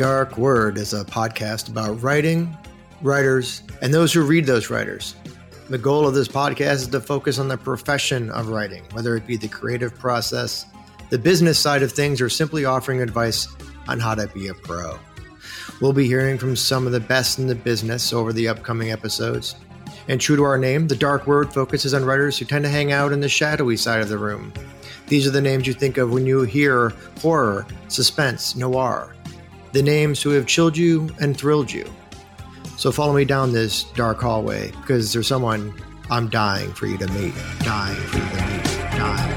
Dark Word is a podcast about writing, writers, and those who read those writers. The goal of this podcast is to focus on the profession of writing, whether it be the creative process, the business side of things, or simply offering advice on how to be a pro. We'll be hearing from some of the best in the business over the upcoming episodes. And true to our name, The Dark Word focuses on writers who tend to hang out in the shadowy side of the room. These are the names you think of when you hear horror, suspense, noir. The names who have chilled you and thrilled you. So follow me down this dark hallway because there's someone I'm dying for you to meet. Dying for you to meet. Dying.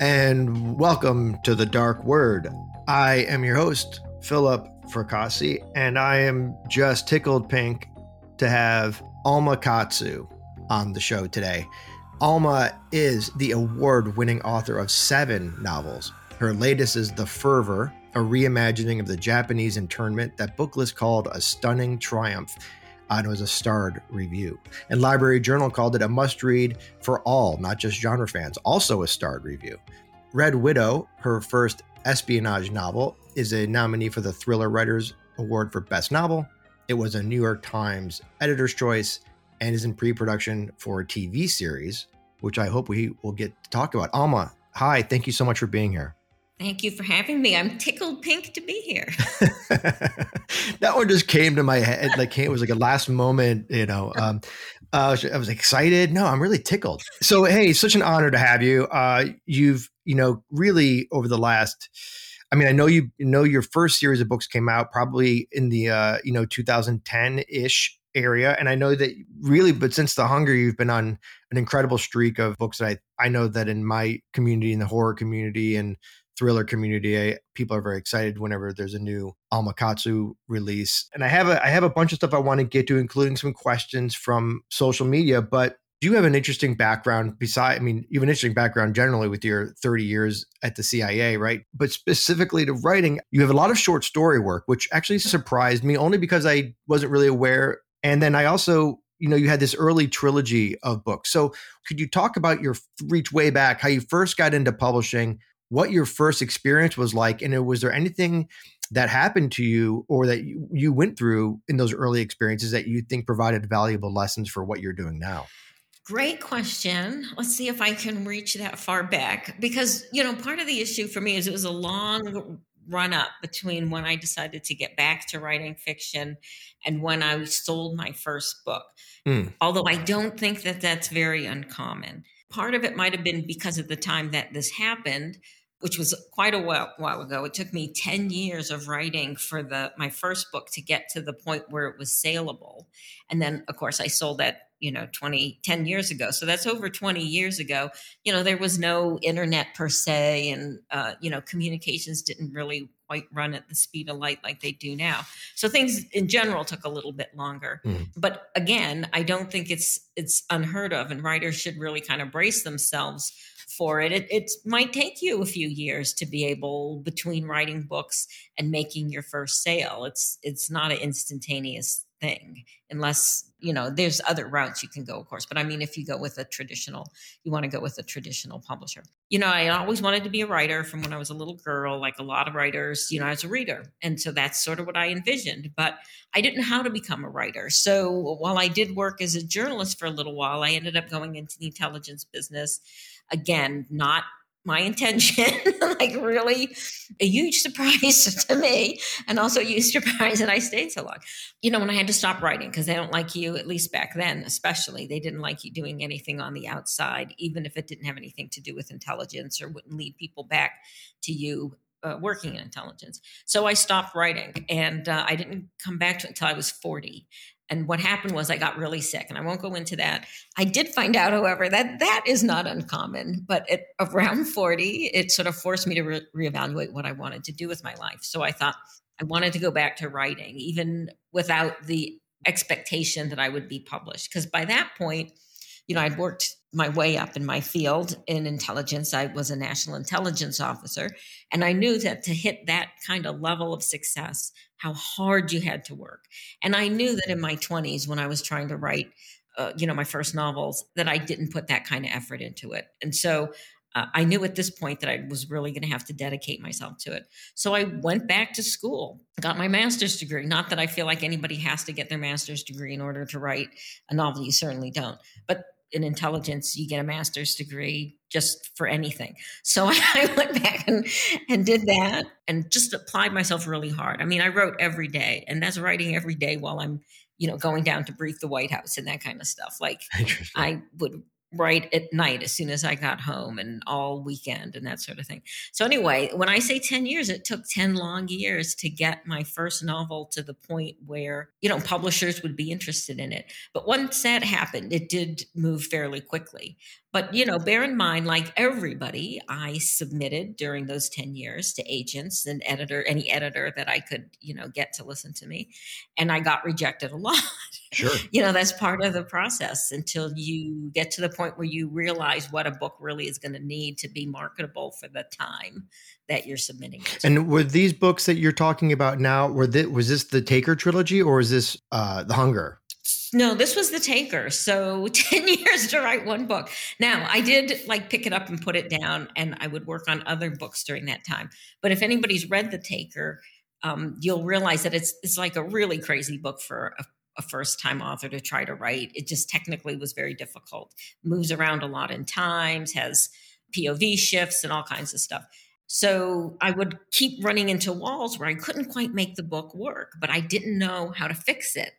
And welcome to the Dark Word. I am your host, Philip Fracassi, and I am just tickled pink to have Alma Katsu on the show today. Alma is the award winning author of seven novels. Her latest is The Fervor, a reimagining of the Japanese internment. That Booklist called A Stunning Triumph. Uh, and it was a starred review. And Library Journal called it a must read for all, not just genre fans, also a starred review. Red Widow, her first espionage novel, is a nominee for the Thriller Writers Award for Best Novel. It was a New York Times Editor's Choice and is in pre production for a TV series, which I hope we will get to talk about. Alma, hi, thank you so much for being here. Thank you for having me. I'm tickled pink to be here. that one just came to my head. Like it was like a last moment, you know. Um, uh, I was excited. No, I'm really tickled. So, hey, such an honor to have you. Uh, you've, you know, really over the last, I mean, I know you, you know your first series of books came out probably in the, uh, you know, 2010 ish area. And I know that really, but since The Hunger, you've been on an incredible streak of books that I, I know that in my community, in the horror community and thriller community. I, people are very excited whenever there's a new Alma Katsu release. And I have a I have a bunch of stuff I want to get to, including some questions from social media. But you have an interesting background beside I mean, you have an interesting background generally with your 30 years at the CIA, right? But specifically to writing, you have a lot of short story work, which actually mm-hmm. surprised me only because I wasn't really aware. And then I also you know you had this early trilogy of books so could you talk about your reach way back how you first got into publishing what your first experience was like and was there anything that happened to you or that you, you went through in those early experiences that you think provided valuable lessons for what you're doing now Great question. Let's see if I can reach that far back because, you know, part of the issue for me is it was a long run up between when I decided to get back to writing fiction and when I sold my first book. Mm. Although I don't think that that's very uncommon. Part of it might have been because of the time that this happened, which was quite a while, while ago. It took me 10 years of writing for the my first book to get to the point where it was saleable. And then of course I sold that you know 20 10 years ago so that's over 20 years ago you know there was no internet per se and uh, you know communications didn't really quite run at the speed of light like they do now so things in general took a little bit longer mm. but again i don't think it's it's unheard of and writers should really kind of brace themselves for it. it. It might take you a few years to be able between writing books and making your first sale. It's it's not an instantaneous thing unless you know there's other routes you can go of course but i mean if you go with a traditional you want to go with a traditional publisher. You know i always wanted to be a writer from when i was a little girl like a lot of writers you know as a reader and so that's sort of what i envisioned but i didn't know how to become a writer. So while i did work as a journalist for a little while i ended up going into the intelligence business again not my intention. like really a huge surprise to me and also a huge surprise that I stayed so long. You know, when I had to stop writing because they don't like you, at least back then, especially, they didn't like you doing anything on the outside, even if it didn't have anything to do with intelligence or wouldn't lead people back to you uh, working in intelligence. So I stopped writing and uh, I didn't come back to it until I was 40 and what happened was I got really sick, and I won't go into that. I did find out, however, that that is not uncommon. But at around 40, it sort of forced me to re- reevaluate what I wanted to do with my life. So I thought I wanted to go back to writing, even without the expectation that I would be published. Because by that point, you know, I'd worked my way up in my field in intelligence. I was a national intelligence officer, and I knew that to hit that kind of level of success, how hard you had to work. And I knew that in my 20s, when I was trying to write, uh, you know, my first novels, that I didn't put that kind of effort into it. And so uh, I knew at this point that I was really going to have to dedicate myself to it. So I went back to school, got my master's degree. Not that I feel like anybody has to get their master's degree in order to write a novel. You certainly don't. But in intelligence, you get a master's degree just for anything. So I went back and, and did that and just applied myself really hard. I mean, I wrote every day, and that's writing every day while I'm, you know, going down to brief the White House and that kind of stuff. Like I would right at night as soon as I got home and all weekend and that sort of thing. So, anyway, when I say 10 years, it took 10 long years to get my first novel to the point where, you know, publishers would be interested in it. But once that happened, it did move fairly quickly. But, you know, bear in mind, like everybody, I submitted during those 10 years to agents and editor, any editor that I could, you know, get to listen to me. And I got rejected a lot. Sure. you know, that's part of the process until you get to the point where you realize what a book really is going to need to be marketable for the time that you're submitting it. To. And were these books that you're talking about now, were this, was this the Taker trilogy or is this uh, The Hunger? No, this was the taker. So 10 years to write one book. Now, I did like pick it up and put it down, and I would work on other books during that time. But if anybody's read The Taker, um, you'll realize that it's it's like a really crazy book for a, a first time author to try to write. It just technically was very difficult. Moves around a lot in times, has POV shifts and all kinds of stuff. So I would keep running into walls where I couldn't quite make the book work, but I didn't know how to fix it.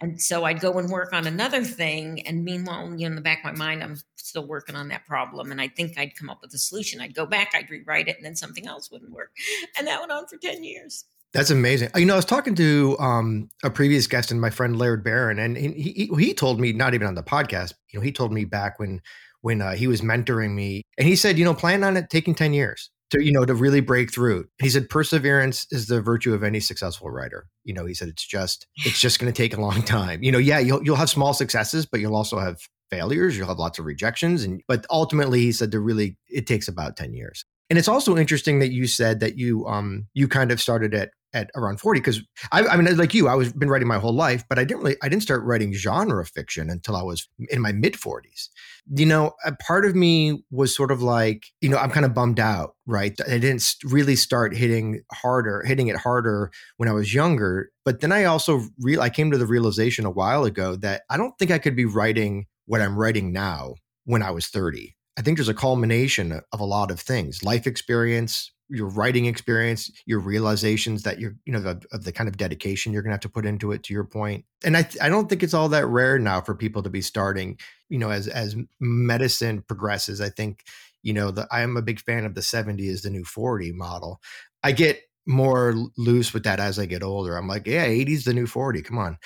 And so I'd go and work on another thing. And meanwhile, you know, in the back of my mind, I'm still working on that problem. And I think I'd come up with a solution. I'd go back, I'd rewrite it, and then something else wouldn't work. And that went on for 10 years. That's amazing. You know, I was talking to um, a previous guest and my friend Laird Barron, and he, he, he told me, not even on the podcast, you know, he told me back when when uh, he was mentoring me, and he said, you know, plan on it taking 10 years to you know to really break through. He said perseverance is the virtue of any successful writer. You know he said it's just it's just going to take a long time. You know yeah you'll, you'll have small successes but you'll also have failures you'll have lots of rejections and but ultimately he said to really it takes about 10 years. And it's also interesting that you said that you um you kind of started at at around 40 because I, I, mean like you i was been writing my whole life but i didn't really i didn't start writing genre fiction until i was in my mid 40s you know a part of me was sort of like you know i'm kind of bummed out right? I didn't really start hitting harder hitting it harder when i was younger but then i also real i came to the realization a while ago that i don't think i could be writing what i'm writing now when i was 30 I think there's a culmination of a lot of things life experience, your writing experience, your realizations that you're, you know, the, of the kind of dedication you're going to have to put into it. To your point, and I, I don't think it's all that rare now for people to be starting. You know, as as medicine progresses, I think, you know, the I am a big fan of the 70 is the new 40 model. I get more loose with that as I get older. I'm like, yeah, 80 is the new 40. Come on.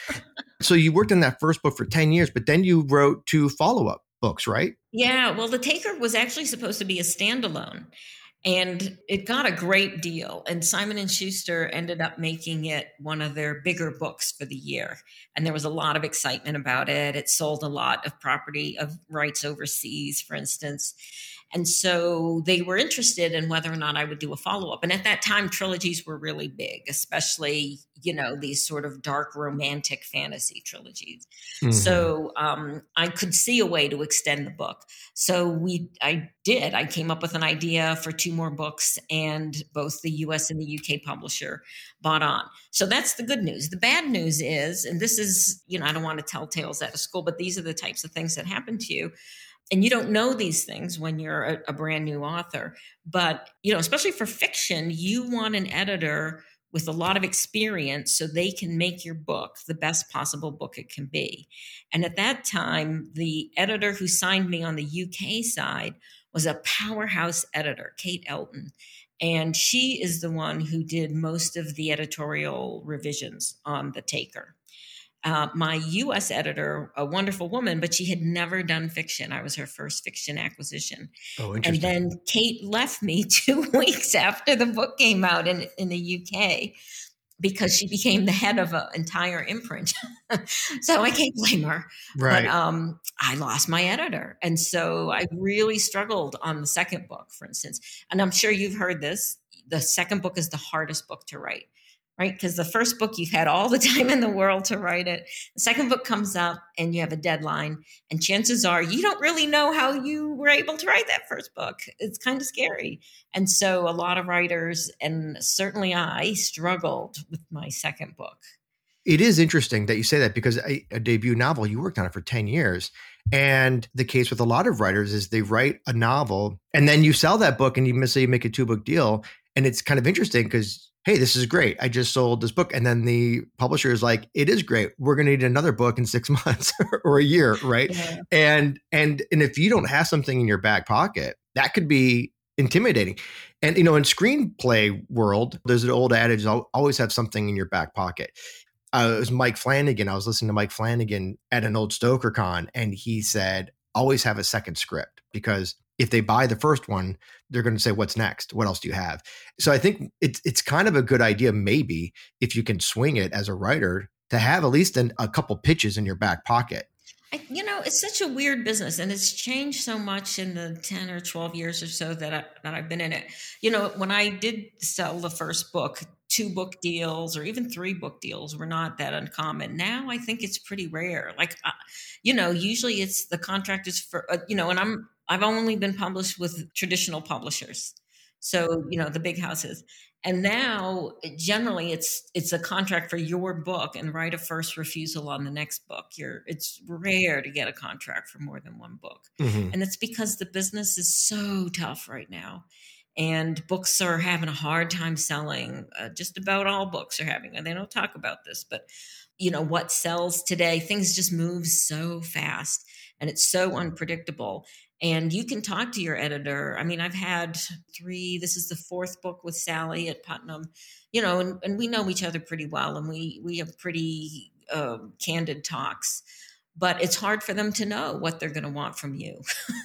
so you worked on that first book for 10 years, but then you wrote two follow up books, right? Yeah. Well, The Taker was actually supposed to be a standalone and it got a great deal and simon and schuster ended up making it one of their bigger books for the year and there was a lot of excitement about it. It sold a lot of property of rights overseas for instance and so they were interested in whether or not I would do a follow up. And at that time, trilogies were really big, especially, you know, these sort of dark romantic fantasy trilogies. Mm-hmm. So um, I could see a way to extend the book. So we, I did. I came up with an idea for two more books, and both the US and the UK publisher bought on. So that's the good news. The bad news is, and this is, you know, I don't want to tell tales out of school, but these are the types of things that happen to you and you don't know these things when you're a, a, brand new author but you know especially for fiction you want an editor with a lot of experience so they can make your book the best possible book it can be. And at that time the editor who signed me on the uk side was a powerhouse editor kate elton. And she is the one who did most of the editorial revisions on the taker uh, my US editor, a wonderful woman, but she had never done fiction. I was her first fiction acquisition. Oh, interesting. And then Kate left me two weeks after the book came out in, in the UK because she became the head of an entire imprint. so I can't blame her. Right. But um, I lost my editor. And so I really struggled on the second book, for instance. And I'm sure you've heard this. The second book is the hardest book to write right? Because the first book, you've had all the time in the world to write it. The second book comes up and you have a deadline. And chances are you don't really know how you were able to write that first book. It's kind of scary. And so a lot of writers, and certainly I, struggled with my second book. It is interesting that you say that because a, a debut novel, you worked on it for 10 years. And the case with a lot of writers is they write a novel and then you sell that book and you say you make a two book deal. And it's kind of interesting because hey, this is great. I just sold this book. And then the publisher is like, it is great. We're going to need another book in six months or a year. Right. Yeah. And, and, and if you don't have something in your back pocket, that could be intimidating. And, you know, in screenplay world, there's an old adage, always have something in your back pocket. Uh, it was Mike Flanagan. I was listening to Mike Flanagan at an old StokerCon, and he said, always have a second script because if they buy the first one, they're going to say, "What's next? What else do you have?" So I think it's it's kind of a good idea, maybe if you can swing it as a writer, to have at least an, a couple pitches in your back pocket. I, you know, it's such a weird business, and it's changed so much in the ten or twelve years or so that I, that I've been in it. You know, when I did sell the first book, two book deals or even three book deals were not that uncommon. Now I think it's pretty rare. Like, uh, you know, usually it's the contract is for uh, you know, and I'm I've only been published with traditional publishers. So, you know, the big houses. And now generally it's it's a contract for your book and write a first refusal on the next book. You're it's rare to get a contract for more than one book. Mm-hmm. And it's because the business is so tough right now. And books are having a hard time selling. Uh, just about all books are having, and they don't talk about this, but you know what sells today. Things just move so fast, and it's so unpredictable and you can talk to your editor. I mean, I've had three, this is the fourth book with Sally at Putnam, you know, and, and we know each other pretty well and we, we have pretty uh, candid talks. But it's hard for them to know what they're going to want from you.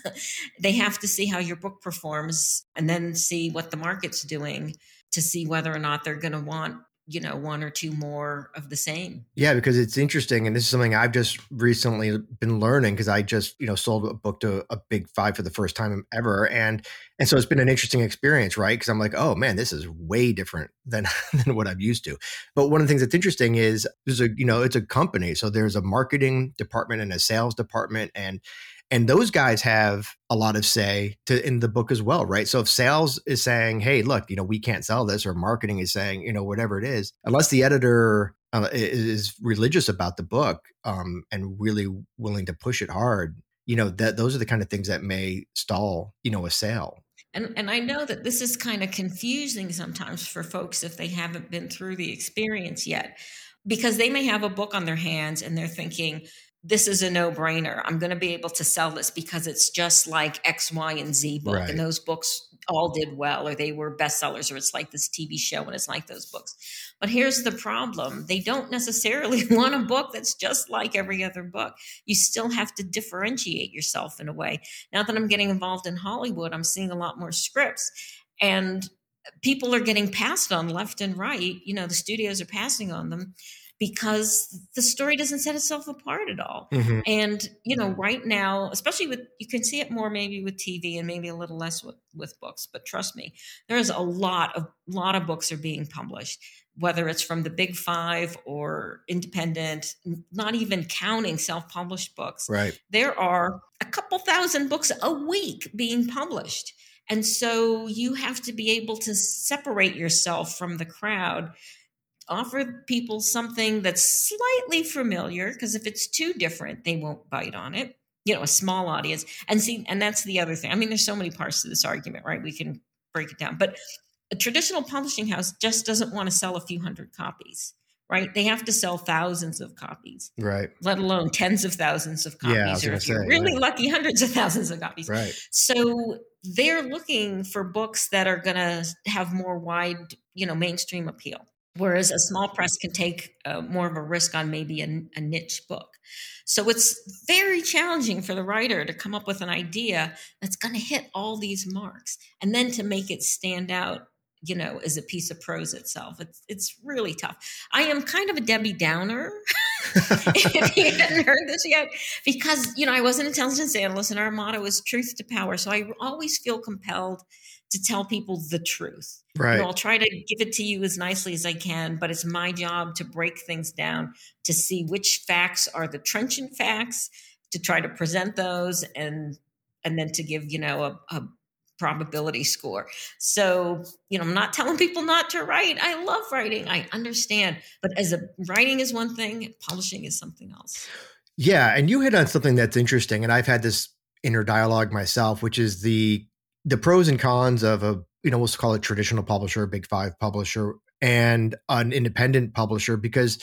they have to see how your book performs and then see what the market's doing to see whether or not they're going to want you know one or two more of the same. Yeah because it's interesting and this is something i've just recently been learning because i just you know sold a book to a big five for the first time ever and and so it's been an interesting experience right? Because i'm like oh man this is way different than than what i'm used to. But one of the things that's interesting is there's a you know it's a company so there's a marketing department and a sales department and and those guys have a lot of say to in the book as well right? So if sales is saying hey look you know we can't sell this or marketing is saying you know whatever it is unless the editor uh, is religious about the book um, and really willing to push it hard you know that those are the kind of things that may stall you know a sale. And, and I know that this is kind of confusing sometimes for folks if they haven't been through the experience yet, because they may have a book on their hands and they're thinking, this is a no brainer. I'm going to be able to sell this because it's just like X, Y, and Z book. Right. And those books all did well, or they were bestsellers, or it's like this TV show and it's like those books. But here's the problem they don't necessarily want a book that's just like every other book. You still have to differentiate yourself in a way. Now that I'm getting involved in Hollywood, I'm seeing a lot more scripts. And people are getting passed on left and right. You know, the studios are passing on them because the story doesn't set itself apart at all. Mm-hmm. And, you know, right now, especially with, you can see it more maybe with TV and maybe a little less with, with books, but trust me, there's a lot of, lot of books are being published, whether it's from the big five or independent, not even counting self-published books. Right. There are a couple thousand books a week being published. And so you have to be able to separate yourself from the crowd offer people something that's slightly familiar because if it's too different they won't bite on it. You know a small audience. And see and that's the other thing. I mean there's so many parts to this argument right? We can break it down. But a traditional publishing house just doesn't want to sell a few hundred copies right? They have to sell thousands of copies right. let alone tens of thousands of copies yeah, or if you're say, really lucky hundreds of thousands of copies. Right. So they're looking for books that are going to have more wide you know mainstream appeal whereas a small press can take uh, more of a risk on maybe a, a, niche book. So it's very challenging for the writer to come up with an idea that's going to hit all these marks and then to make it stand out you know, as a piece of prose itself. It's it's really tough. I am kind of a Debbie Downer. if you hadn't heard this yet, because you know I was an intelligence analyst, and our motto is truth to power. So I always feel compelled to tell people the truth. Right. You know, I'll try to give it to you as nicely as I can, but it's my job to break things down to see which facts are the trenchant facts, to try to present those, and and then to give you know a, a probability score. So, you know, I'm not telling people not to write. I love writing. I understand. But as a writing is one thing, publishing is something else. Yeah. And you hit on something that's interesting. And I've had this inner dialogue myself, which is the the pros and cons of a, you know, we'll call it traditional publisher, big five publisher, and an independent publisher, because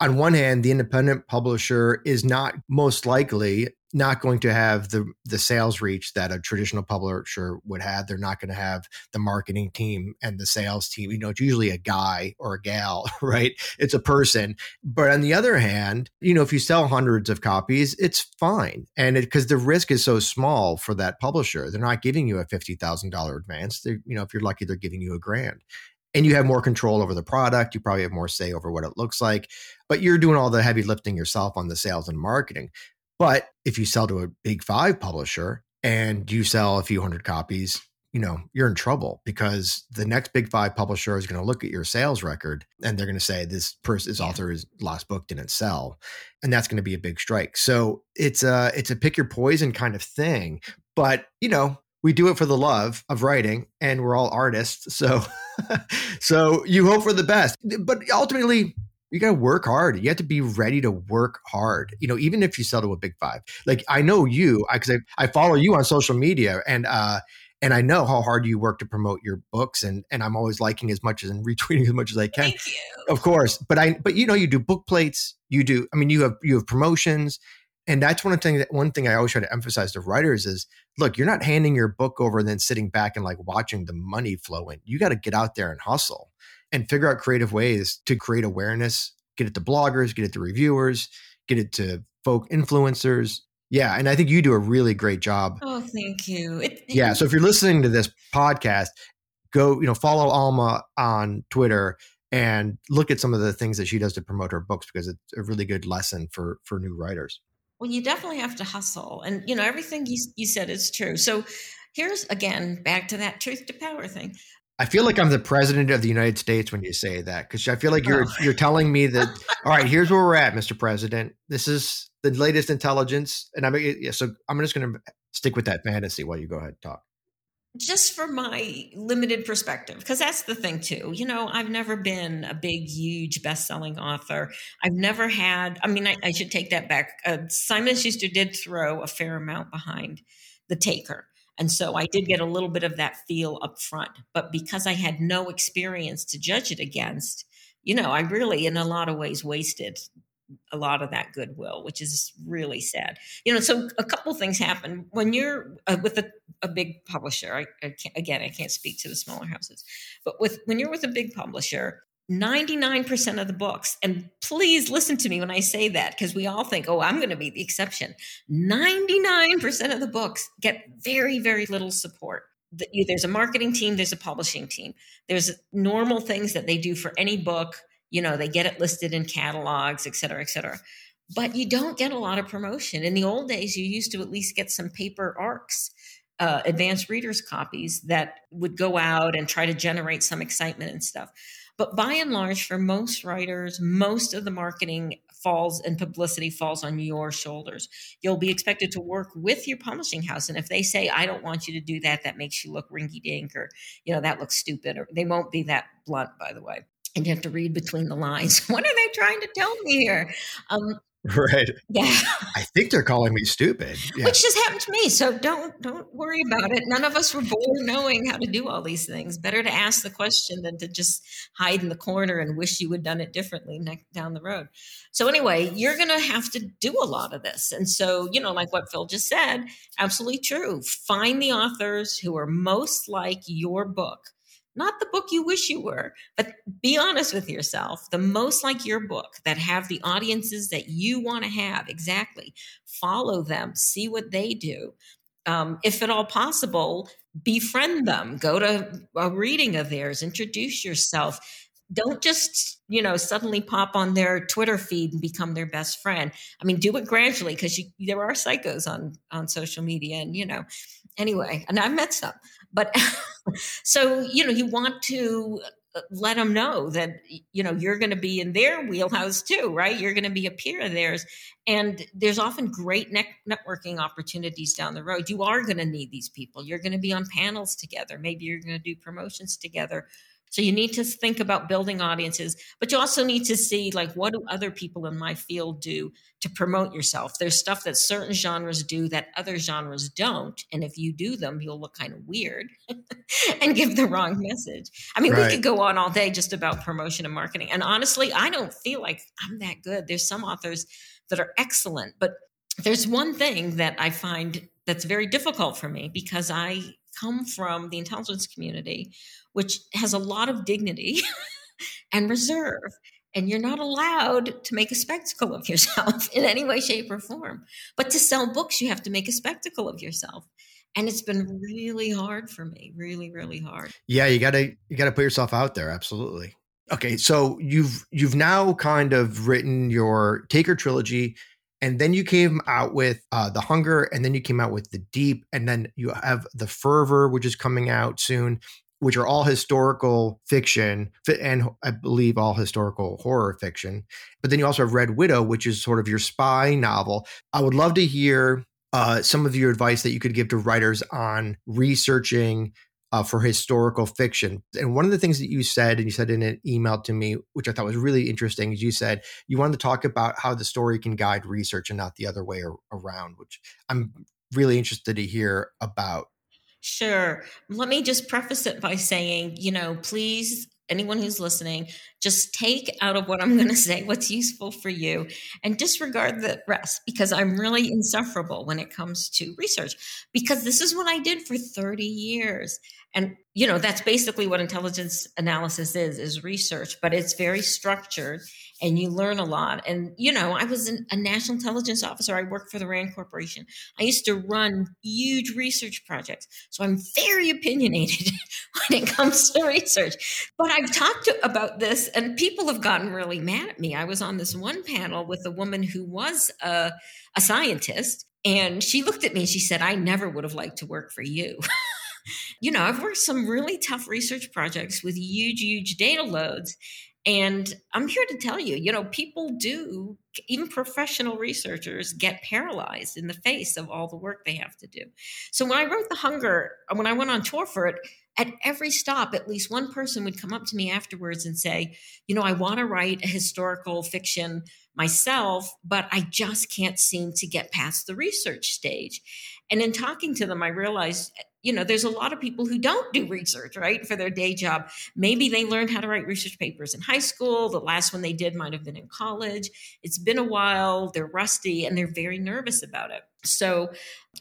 on one hand, the independent publisher is not most likely not going to have the the sales reach that a traditional publisher would have. They're not going to have the marketing team and the sales team. You know, it's usually a guy or a gal, right? It's a person. But on the other hand, you know, if you sell hundreds of copies, it's fine, and because the risk is so small for that publisher, they're not giving you a fifty thousand dollar advance. They're, you know, if you're lucky, they're giving you a grand and you have more control over the product. You probably have more say over what it looks like, but you're doing all the heavy lifting yourself on the sales and marketing. But if you sell to a big five publisher and you sell a few hundred copies, you know, you're in trouble because the next big five publisher is going to look at your sales record and they're going to say this person, this author's last book didn't sell, and that's going to be a big strike. So it's a it's a pick your poison kind of thing. But you know, we do it for the love of writing, and we're all artists, so so you hope for the best. But ultimately, you got to work hard. You have to be ready to work hard. You know, even if you sell to a big five. Like I know you, because I, I, I follow you on social media, and uh, and I know how hard you work to promote your books, and and I'm always liking as much as and retweeting as much as I can. Thank you. Of course, but I but you know you do book plates. You do. I mean, you have you have promotions. And that's one of thing that one thing I always try to emphasize to writers is look, you're not handing your book over and then sitting back and like watching the money flow in. You got to get out there and hustle and figure out creative ways to create awareness, get it to bloggers, get it to reviewers, get it to folk influencers. Yeah, and I think you do a really great job. Oh, thank you. It, yeah, so if you're listening to this podcast, go, you know, follow Alma on Twitter and look at some of the things that she does to promote her books because it's a really good lesson for for new writers. Well, you definitely have to hustle. And you know, everything you you said is true. So here's again back to that truth to power thing. I feel like I'm the president of the United States when you say that because I feel like you're oh. you're telling me that all right, here's where we're at, Mr. President. This is the latest intelligence, and I'm yeah, so I'm just going to stick with that fantasy while you go ahead and talk. Just for my limited perspective, because that's the thing too. You know, I've never been a big, huge, best-selling author. I've never had. I mean, I, I should take that back. Uh, Simon Schuster did throw a fair amount behind the Taker and so I did get a little bit of that feel up front. But because I had no experience to judge it against, you know, I really, in a lot of ways, wasted a lot of that goodwill, which is really sad. You know, so a couple things happen when you're uh, with a, a, big publisher. I, I again, I can't speak to the smaller houses, but with when you're with a big publisher, 99% of the books, and please listen to me when I say that, because we all think, oh, I'm going to be the exception. 99% of the books get very, very little support. There's a marketing team, there's a publishing team, there's normal things that they do for any book. You know, they get it listed in catalogs, et cetera, et cetera. But you don't get a lot of promotion. In the old days, you used to at least get some paper ARCs. Uh, advanced readers copies that would go out and try to generate some excitement and stuff. But by and large, for most writers, most of the marketing falls and publicity falls on your shoulders. You'll be expected to work with your publishing house. And if they say, I don't want you to do that, that makes you look rinky dink or, you know, that looks stupid, or they won't be that blunt, by the way. And you have to read between the lines. what are they trying to tell me here? Um, Right. Yeah. I think they're calling me stupid. Yeah. Which just happened to me. So don't don't worry about it. None of us were born knowing how to do all these things. Better to ask the question than to just hide in the corner and wish you had done it differently down the road. So anyway, you're going to have to do a lot of this. And so, you know, like what Phil just said, absolutely true. Find the authors who are most like your book not the book you wish you were, but be honest with yourself. The most like your book that have the audiences that you want to have. Exactly. Follow them, see what they do. Um, if at all possible, befriend them, go to a reading of theirs, introduce yourself. Don't just, you know, suddenly pop on their Twitter feed and become their best friend. I mean, do it gradually because there are psychos on on social media, and you know, anyway. And I've met some, but so you know, you want to uh, let them know that you know you're going to be in their wheelhouse too right? You're going to be a peer of theirs. And there's often great ne- networking opportunities down the road. You are going to need these people. You're going to be on panels together. Maybe you're going to do promotions together so you need to think about building audiences, but you also need to see like what do other people in my field do to promote yourself. There's stuff that certain genres do that other genres don't, and if you do them, you'll look kind of weird and give the wrong message. I mean, right. we could go on all day just about promotion and marketing. And honestly, I don't feel like I'm that good. There's some authors that are excellent, but there's one thing that I find that's very difficult for me because I come from the intelligence community which has a lot of dignity and reserve. And you're not allowed to make a spectacle of yourself in any way, shape, or form. But to sell books, you have to make a spectacle of yourself. And it's been really hard for me, really, really hard. Yeah, you gotta you gotta put yourself out there. Absolutely. Okay, so you've you've now kind of written your Taker trilogy, and then you came out with uh, the Hunger, and then you came out with the Deep, and then you have the Fervor, which is coming out soon which are all historical fiction and I believe all historical horror fiction. But then you also have Red Widow, which is sort of your spy novel. I would love to hear uh, some of your advice that you could give to writers on researching uh, for historical fiction. And one of the things that you said, and you said in an email to me, which I thought was really interesting, is you said you wanted to talk about how the story can guide research and not the other way around, which I'm really interested to hear about. Sure. Let me just preface it by saying, you know, please, anyone who's listening, just take out of what I'm going to say what's useful for you and disregard the rest because I'm really insufferable when it comes to research because this is what I did for 30 years. And, you know, that's basically what intelligence analysis is, is research, but it's very structured and you learn a lot. And, you know, I was an, a national intelligence officer. I worked for the RAND Corporation. I used to run huge research projects. So I'm very opinionated when it comes to research. But I've talked to, about this and people have gotten really mad at me. I was on this one panel with a woman who was a, a scientist. And she looked at me and she said, I never would have liked to work for you. you know, I've worked some really tough research projects with huge, huge data loads. And I'm here to tell you, you know, people do, even professional researchers get paralyzed in the face of all the work they have to do. So when I wrote The Hunger, when I went on tour for it, at every stop, at least one person would come up to me afterwards and say, you know, I want to write a historical fiction myself, but I just can't seem to get past the research stage. And in talking to them, I realized you know, there's a lot of people who don't do research, right, for their day job. Maybe they learned how to write research papers in high school. The last one they did might have been in college. It's been a while. They're rusty and they're very nervous about it. So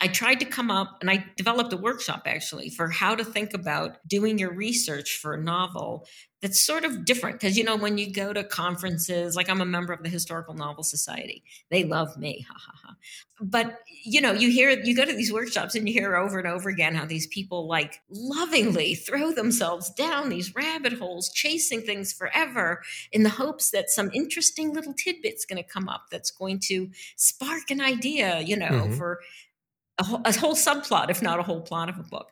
I tried to come up and I developed a workshop actually for how to think about doing your research for a novel that's sort of different. Because, you know, when you go to conferences, like I'm a member of the Historical Novel Society, they love me. Ha ha ha. But, you know, you hear, you go to these workshops and you hear over and over again how these people like lovingly throw themselves down these rabbit holes, chasing things forever in the hopes that some interesting little tidbit's going to come up that's going to spark an idea, you know, mm-hmm. Mm-hmm. for a whole, a whole subplot, if not a whole plot of a book.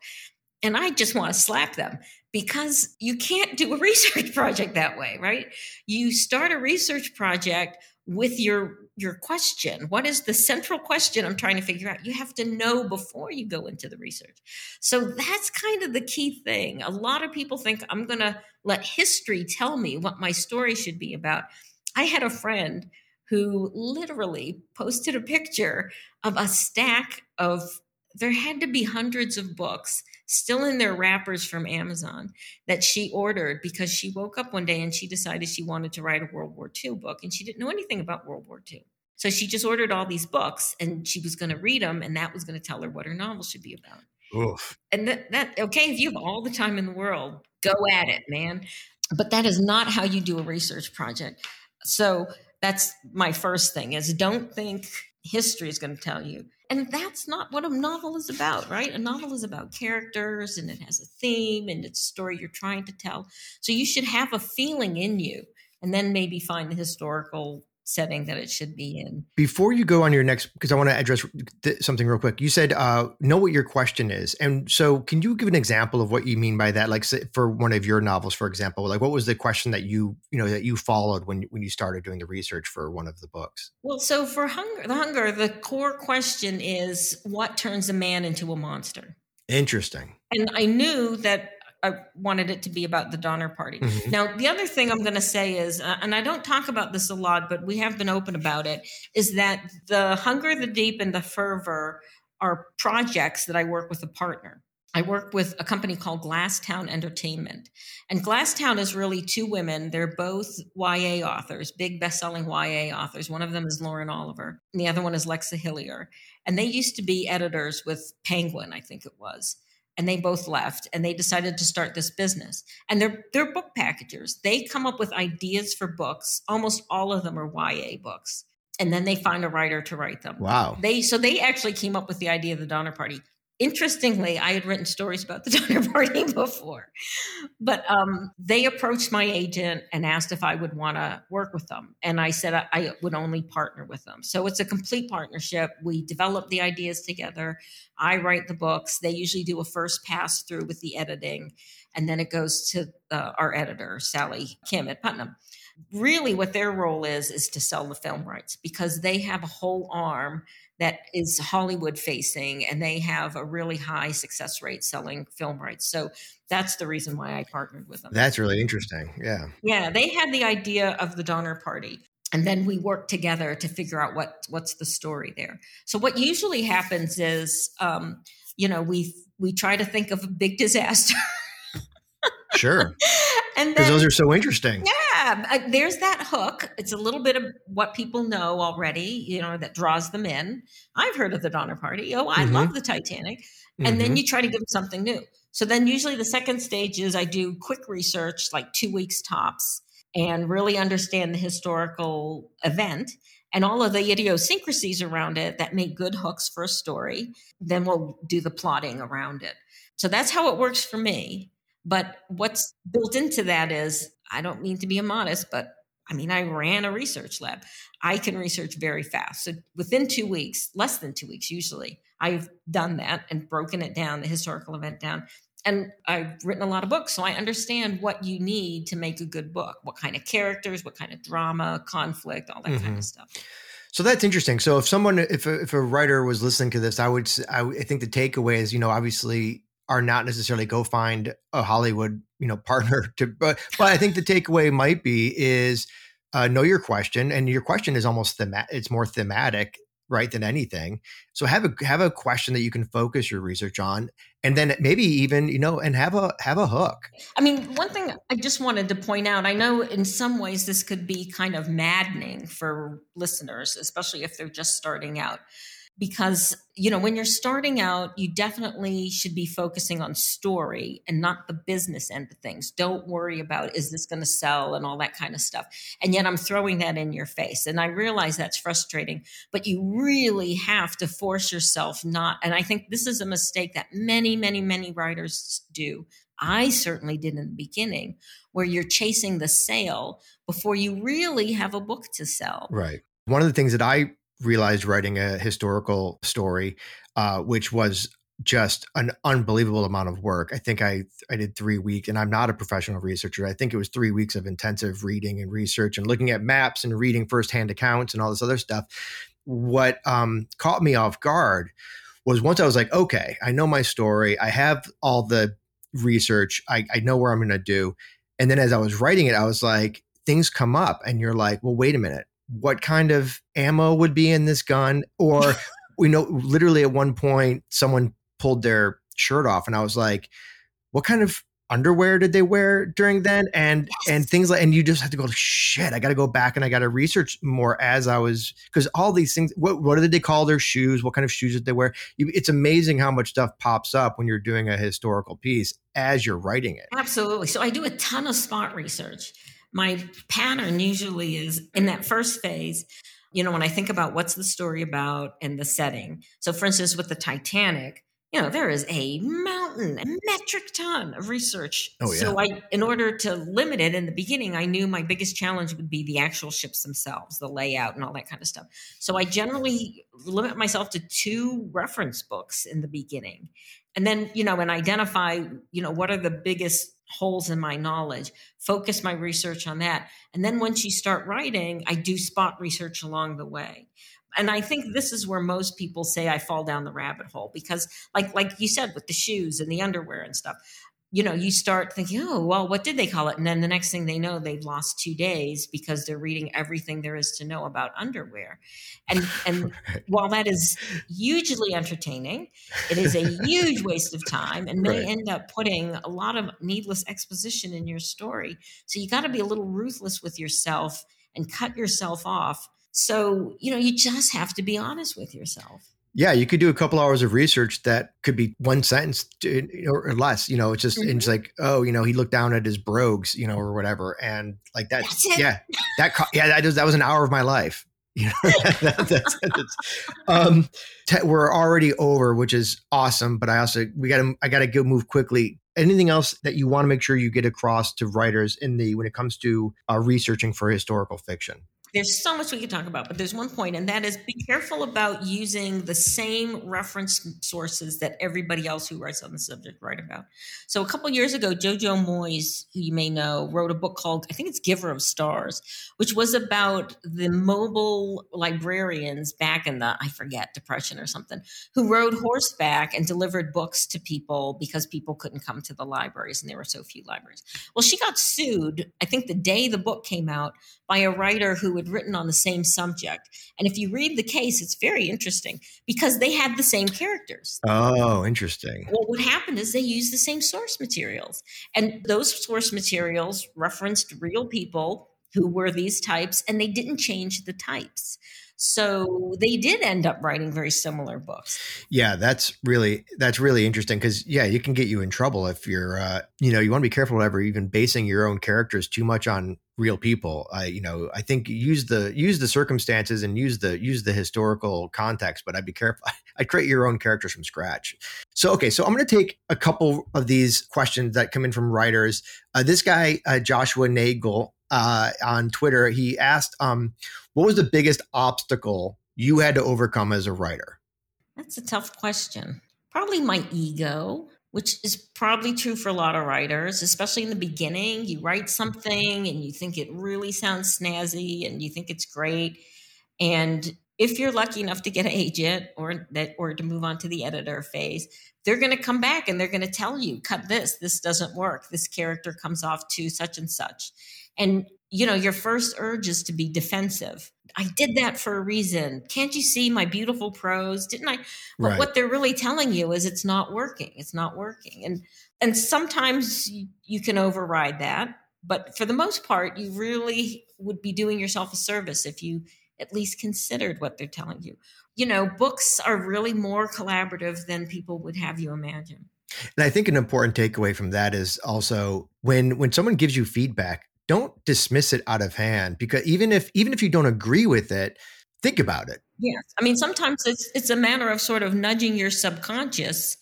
And I just want to slap them because you can't do a research project that way, right? You start a research project with your your question. What is the central question i'm trying to figure out? You have to know before you go into the research. So that's kind of the key thing. A lot of people think i'm going to let history tell me what my story should be about. I had a friend who literally posted a picture of a stack of there had to be hundreds of books still in their wrappers from Amazon that she ordered because she woke up one day and she decided she wanted to write a World War II book and she didn't know anything about World War II. So she just ordered all these books and she was going to read them and that was going to tell her what her novel should be about. Oof. And that, that, okay, if you have all the time in the world, go at it, man. But that is not how you do a research project. So that's my first thing is don't think history is going to tell you. And that's not what a novel is about, right? A novel is about characters and it has a theme and it's a story you're trying to tell. So you should have a feeling in you and then maybe find the historical setting that it should be in. Before you go on your next, because I want to address th- something real quick. You said uh, know what your question is, and so can you give an example of what you mean by that? Like for one of your novels, for example, like what was the question that you you know that you followed when when you started doing the research for one of the books? Well, so for hunger, the hunger, the core question is what turns a man into a monster. Interesting. And I knew that I wanted it to be about the Donner Party. Mm-hmm. Now, the other thing I'm going to say is, uh, and I don't talk about this a lot, but we have been open about it, is that the Hunger, the Deep, and the Fervor are projects that I work with a partner. I work with a company called Glasstown Entertainment. And Glasstown is really two women. They're both YA authors, big best-selling YA authors. One of them is Lauren Oliver, and the other one is Lexa Hillyer. And they used to be editors with Penguin, I think it was and they both left and they decided to start this business. And they're they're book packagers. They come up with ideas for books. Almost all of them are ya books. And then they find a writer to write them. Wow. They so they actually came up with the idea of the donner party interestingly, I had written stories about the Donner Party before, but um, they approached my agent and asked if I would want to work with them. And I said I, I, would only partner with them. So it's a complete partnership. We develop the ideas together. I write the books. They usually do a first pass through with the editing, and then it goes to uh, our editor, Sally Kim at Putnam. Really, what their role is, is to sell the film rights because they have a whole arm that is Hollywood facing and they have a really high success rate selling film rights. So that's the reason why I partnered with them. That's really interesting. Yeah. Yeah. They had the idea of the Donner Party. And then we worked together to figure out what what's the story there. So what usually happens is, um, you know, we we try to think of a big disaster. sure. and because those are so interesting. Yeah, uh, there's that hook. It's a little bit of what people know already, you know, that draws them in. I've heard of the Donner Party. Oh, I mm-hmm. love the Titanic. And mm-hmm. then you try to give them something new. So then usually the second stage is I do quick research, like two weeks tops, and really understand the historical event and all of the idiosyncrasies around it that make good hooks for a story. Then we'll do the plotting around it. So that's how it works for me. But what's built into that is I don't mean to be immodest, but I mean, I ran a research lab. I can research very fast. So within two weeks, less than two weeks usually, I've done that and broken it down, the historical event down. And I've written a lot of books, so I understand what you need to make a good book what kind of characters, what kind of drama, conflict, all that mm-hmm. kind of stuff. So that's interesting. So if someone, if a, if a writer was listening to this, I would, I, I think the takeaway is, you know, obviously are not necessarily go find a Hollywood, you know, partner to but but I think the takeaway might be is uh, know your question and your question is almost thema- it's more thematic right than anything. So have a have a question that you can focus your research on and then maybe even you know and have a have a hook. I mean one thing i just wanted to point out i know in some ways this could be kind of maddening for listeners especially if they're just starting out because you know when you're starting out you definitely should be focusing on story and not the business end of things. Don't worry about is this going to sell and all that kind of stuff. And yet i'm throwing that in your face and i realize that's frustrating but you really have to force yourself not and i think this is a mistake that many many many writers do. I certainly did in the beginning where you're chasing the sale before you really have a book to sell. Right. One of the things that I realized writing a historical story, uh, which was just an unbelievable amount of work. I think I I did three weeks, and I'm not a professional researcher. I think it was three weeks of intensive reading and research and looking at maps and reading firsthand accounts and all this other stuff. What um, caught me off guard was once I was like, okay, I know my story. I have all the research. I, I know where I'm going to do. And then as I was writing it, I was like, things come up, and you're like, well, wait a minute what kind of ammo would be in this gun or we know literally at one point someone pulled their shirt off and i was like what kind of underwear did they wear during then? And yes. and things like and you just have to go shit i got to go back and i got to research more as i was because all these things what, what did they call their shoes? What kind of shoes did they wear? It's amazing how much stuff pops up when you're doing a historical piece as you're writing it. Absolutely. So i do a ton of spot research my pattern usually is in that first phase you know, when I think about what's the story about and the setting. So, for instance, with the Titanic, you know, there is a mountain, a metric ton of research. Oh, yeah. So I, in order to limit it in the beginning, I knew my biggest challenge would be the actual ships themselves, the layout and all that kind of stuff. So I generally limit myself to two reference books in the beginning. And then, you know, and identify, you know, what are the biggest holes in my knowledge, focus my research on that. And then once you start writing, I do spot research along the way and I think this is where most people say I fall down the rabbit hole because like like you said with the shoes and the underwear and stuff you know you start thinking oh well what did they call it and then the next thing they know they've lost 2 days because they're reading everything there is to know about underwear and and right. while that is hugely entertaining it is a huge waste of time and may right. end up putting a lot of needless exposition in your story so you got to be a little ruthless with yourself and cut yourself off so, you know, you just have to be honest with yourself. Yeah, you could do a couple hours of research that could be one sentence or less. You know, it's just mm-hmm. it's like, oh, you know, he looked down at his brogues, you know, or whatever, and like that. Yeah, that yeah, that was that was an hour of my life. You know, that, that's, that's, um, te- we're already over, which is awesome. But I also we got to I got to go move quickly. Anything else that you want to make sure you get across to writers in the when it comes to uh, researching for historical fiction? There's so much we could talk about, but there's one point, and that is be careful about using the same reference sources that everybody else who writes on the subject write about. So a couple years ago, Jojo Moyes, who you may know, wrote a book called I think it's Giver of Stars, which was about the mobile librarians back in the I forget depression or something, who rode horseback and delivered books to people because people couldn't come to the libraries and there were so few libraries. Well, she got sued. I think the day the book came out by a writer who had written on the same subject. And if you read the case, it's very interesting because they had the same characters. Oh, interesting. Well, what happened is they used the same source materials. And those source materials referenced real people who were these types, and they didn't change the types. So they did end up writing very similar books. Yeah, that's really that's really interesting because yeah, you can get you in trouble if you're uh, you know you want to be careful whatever even basing your own characters too much on real people. I you know I think use the use the circumstances and use the use the historical context, but I'd be careful. I'd create your own characters from scratch. So okay, so I'm going to take a couple of these questions that come in from writers. Uh, this guy uh, Joshua Nagel uh, on Twitter, he asked, um, "What was the biggest obstacle you had to overcome as a writer?" That's a tough question. Probably my ego, which is probably true for a lot of writers, especially in the beginning. You write something and you think it really sounds snazzy and you think it's great, and if you're lucky enough to get an agent or that or to move on to the editor phase they're going to come back and they're going to tell you cut this this doesn't work this character comes off to such and such and, you know, your first urge is to be defensive. I did that for a reason. Can't you see my beautiful prose? Didn't I? But right. what they're really telling you is it's not working. It's not working. And and sometimes you, you can override that, but for the most part, you really would be doing yourself a service if you at least considered what they're telling you. You know, books are really more collaborative than people would have you imagine. And I think an important takeaway from that is also when when someone gives you feedback, don't dismiss it out of hand because even if even if you don't agree with it think about it. Yes. I mean sometimes it's it's a matter of sort of nudging your subconscious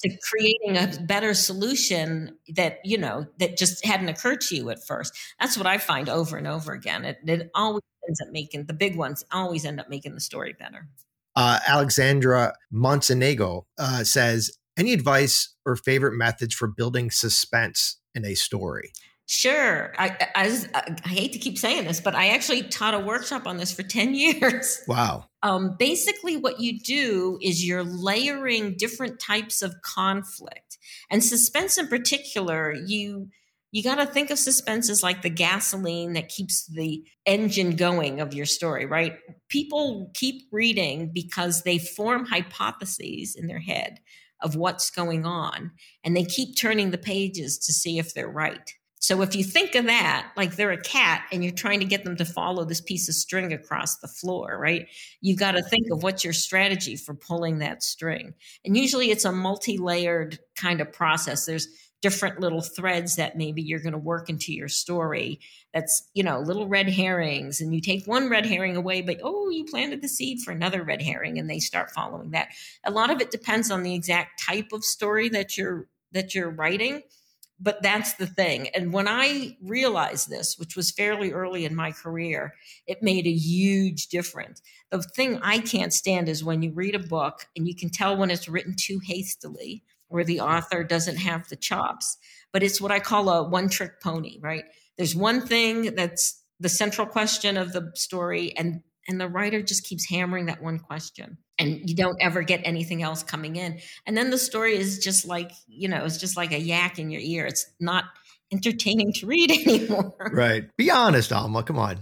to creating a better solution that you know that just hadn't occurred to you at first. That's what i find over and over again. It, it always ends up making the big ones always end up making the story better. Uh, alexandra montenegro uh, says any advice or favorite methods for building suspense in a story Sure. I, I, I, hate to keep saying this, but I actually taught a workshop on this for 10 years. Wow. Um, basically, what you do is you're layering different types of conflict. And suspense in particular, you you got to think of suspense as like the gasoline that keeps the engine going of your story, right? People keep reading because they form hypotheses in their head of what's going on, and they keep turning the pages to see if they're right. So if you think of that, like they're a cat and you're trying to get them to follow this piece of string across the floor, right? You've got to mm-hmm. think of what's your strategy for pulling that string. And usually it's a multi layered kind of process. There's different little threads that maybe you're going to work into your story that's you know little red herrings and you take one red herring away but oh you planted the seed for another red herring and they start following that a lot of it depends on the exact type of story that you're that you're writing but that's the thing and when i realized this which was fairly early in my career it made a huge difference the thing i can't stand is when you read a book and you can tell when it's written too hastily or the author doesn't have the chops. But it's what I call a one trick pony, right? There's one thing that's the central question of the story, and and the writer just keeps hammering that one question and you don't ever get anything else coming in. And then the story is just like you know it's just like a yak in your ear. It's not entertaining to read anymore right be honest alma come on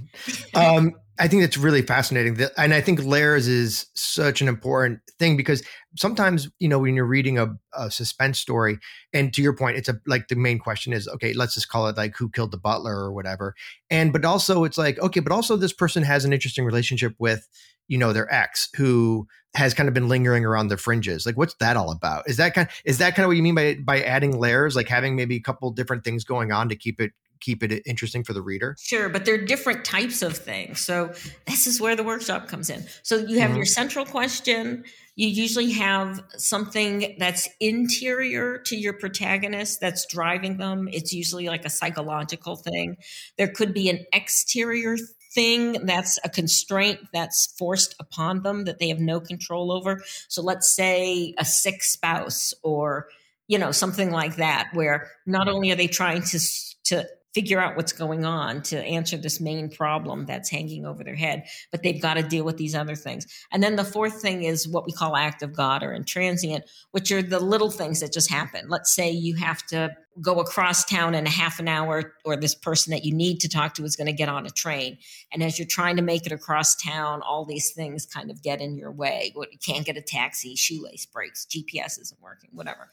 um I think that's really fascinating. And I think layers is such an important thing because sometimes, you know, when you're reading a, a, suspense story, and to your point, it's a like the main question is, okay, let's just call it like who killed the butler or whatever. And but also it's like, okay, but also this person has an interesting relationship with, you know, their ex who has kind of been lingering around the fringes. Like, what's that all about? Is that kind is that kind of what you mean by by adding layers, like having maybe a couple different things going on to keep it keep it interesting for the reader? Sure, but there are different types of things. So this is where the workshop comes in. So you have mm-hmm. your central question. You usually have something that's interior to your protagonist that's driving them. It's usually like a psychological thing. There could be an exterior thing that's a constraint that's forced upon them that they have no control over. So let's say a sick spouse or you know something like that where not only are they trying to to figure out what's going on to answer this main problem that's hanging over their head but they've got to deal with these other things. And then the fourth thing is what we call act of god or intransient which are the little things that just happen. Let's say you have to go across town in a half an hour or this person that you need to talk to is going to get on a train. And as you're trying to make it across town all these things kind of get in your way. You can't get a taxi shoelace breaks gps isn't working whatever.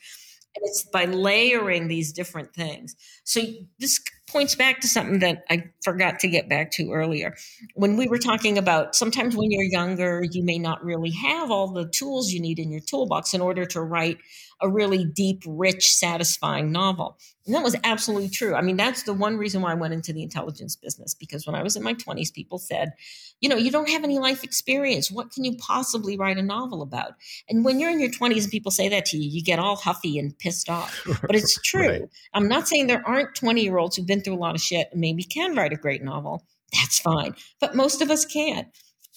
And it's by layering these different things. So this points back to something that I forgot to get back to earlier. When we were talking about sometimes when you're younger, you may not really have all the tools you need in your toolbox in order to write a really deep, rich, satisfying novel. And that was absolutely true. I mean, that's the one reason why I went into the intelligence business because when I was in my 20s, people said, you know, you don't have any life experience. What can you possibly write a novel about? And when you're in your 20s and people say that to you, you get all huffy and pissed off. But it's true. right. I'm not saying there aren't 20 year olds who've been through a lot of shit and maybe can write a great novel. That's fine. But most of us can't.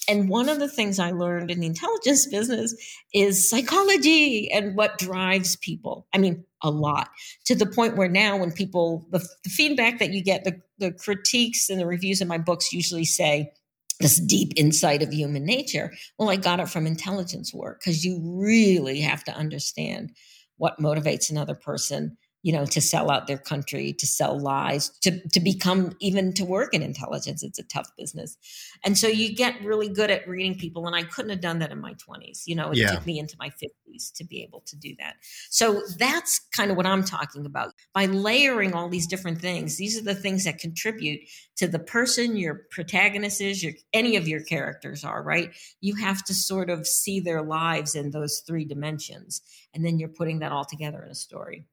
And one of the things I learned in the intelligence business is psychology and what drives people. I mean, a lot to the point where now, when people, the, the feedback that you get, the, the critiques and the reviews in my books usually say, this deep insight of human nature. Well, I got it from intelligence work because you really have to understand what motivates another person you know, to sell out their country, to sell lies, to, to become even to work in intelligence. It's a tough business. And so you get really good at reading people. And I couldn't have done that in my 20s. You know, it yeah. took me into my 50s to be able to do that. So that's kind of what I'm talking about. By layering all these different things, these are the things that contribute to the person your protagonist is, your any of your characters are, right? You have to sort of see their lives in those three dimensions. And then you're putting that all together in a story.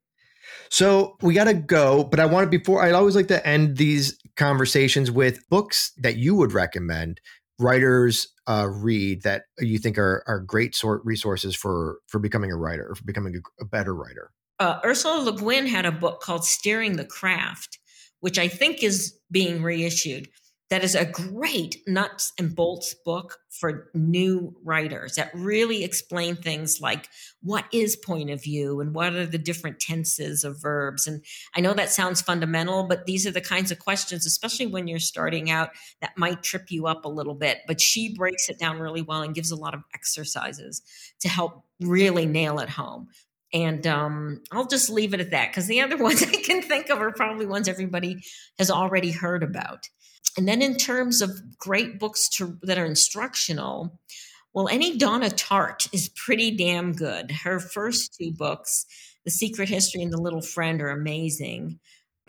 So we got to go, but I want to before I always like to end these conversations with books that you would recommend writers uh, read that you think are are great sort resources for for becoming a writer or for becoming a, a better writer. Uh, Ursula Le Guin had a book called Steering the Craft, which I think is being reissued that is a great nuts and bolts book for new writers that really explain things like what is point of view and what are the different tenses of verbs. And i know that sounds fundamental but these are the kinds of questions especially when you're starting out that might trip you up a little bit. But she breaks it down really well and gives a lot of exercises to help really nail it home. And um, I'll just leave it at that because the other ones I can think of are probably ones everybody has already heard about. And then in terms of great books to, that are instructional, well, any Donna Tartt is pretty damn good. Her first two books, The Secret History and The Little Friend, are amazing.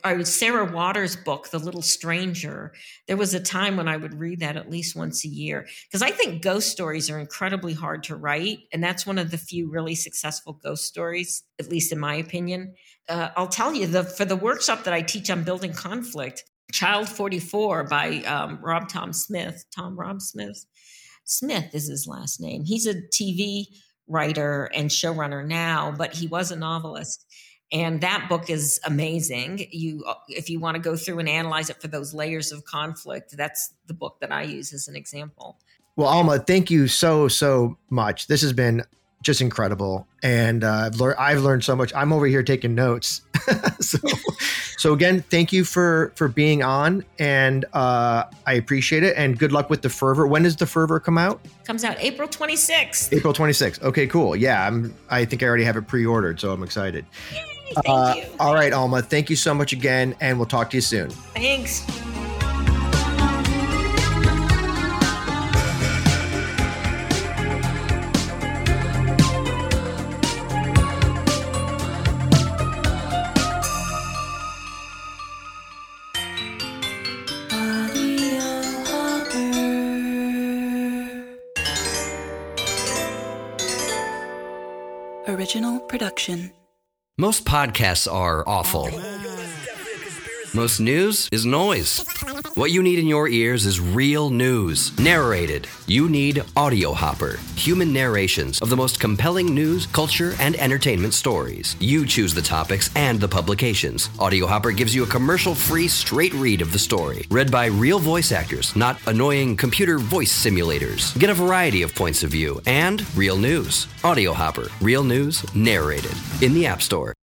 Was Sarah Waters' book, The Little Stranger. There was a time when I would read that at least once a year because I think ghost stories are incredibly hard to write. And that's one of the few really successful ghost stories, at least in my opinion. Uh, I'll tell you, the, for the workshop that I teach on building conflict, Child 44 by um, Rob Tom Smith, Tom Rob Smith. Smith is his last name. He's a TV writer and showrunner now, but he was a novelist. And that book is amazing. You if you want to go through and analyze it for those layers of conflict that's the book that i use as an example. Well alma thank you so so much. This has been just incredible. And uh, I've, learned, I've learned so much. I'm over here taking notes. So so again thank you for for being on and uh, i appreciate it and good luck with the fervor when does the fervor come out comes out april 26th april 26th okay cool yeah i'm i think i already have it pre-ordered so i'm excited Yay. Thank uh, you. All right, Alma. Thank you so much again, and we'll talk to you soon. Thanks. Production. Most podcasts are awful. Most news is noise. What you need in your ears is real news, narrated. You need Audio Hopper, human narrations of the most compelling news, culture, and entertainment stories. You choose the topics and the publications. Audio Hopper gives you a commercial free, straight read of the story, read by real voice actors, not annoying computer voice simulators. Get a variety of points of view and real news. Audio Hopper, real news narrated in the App Store.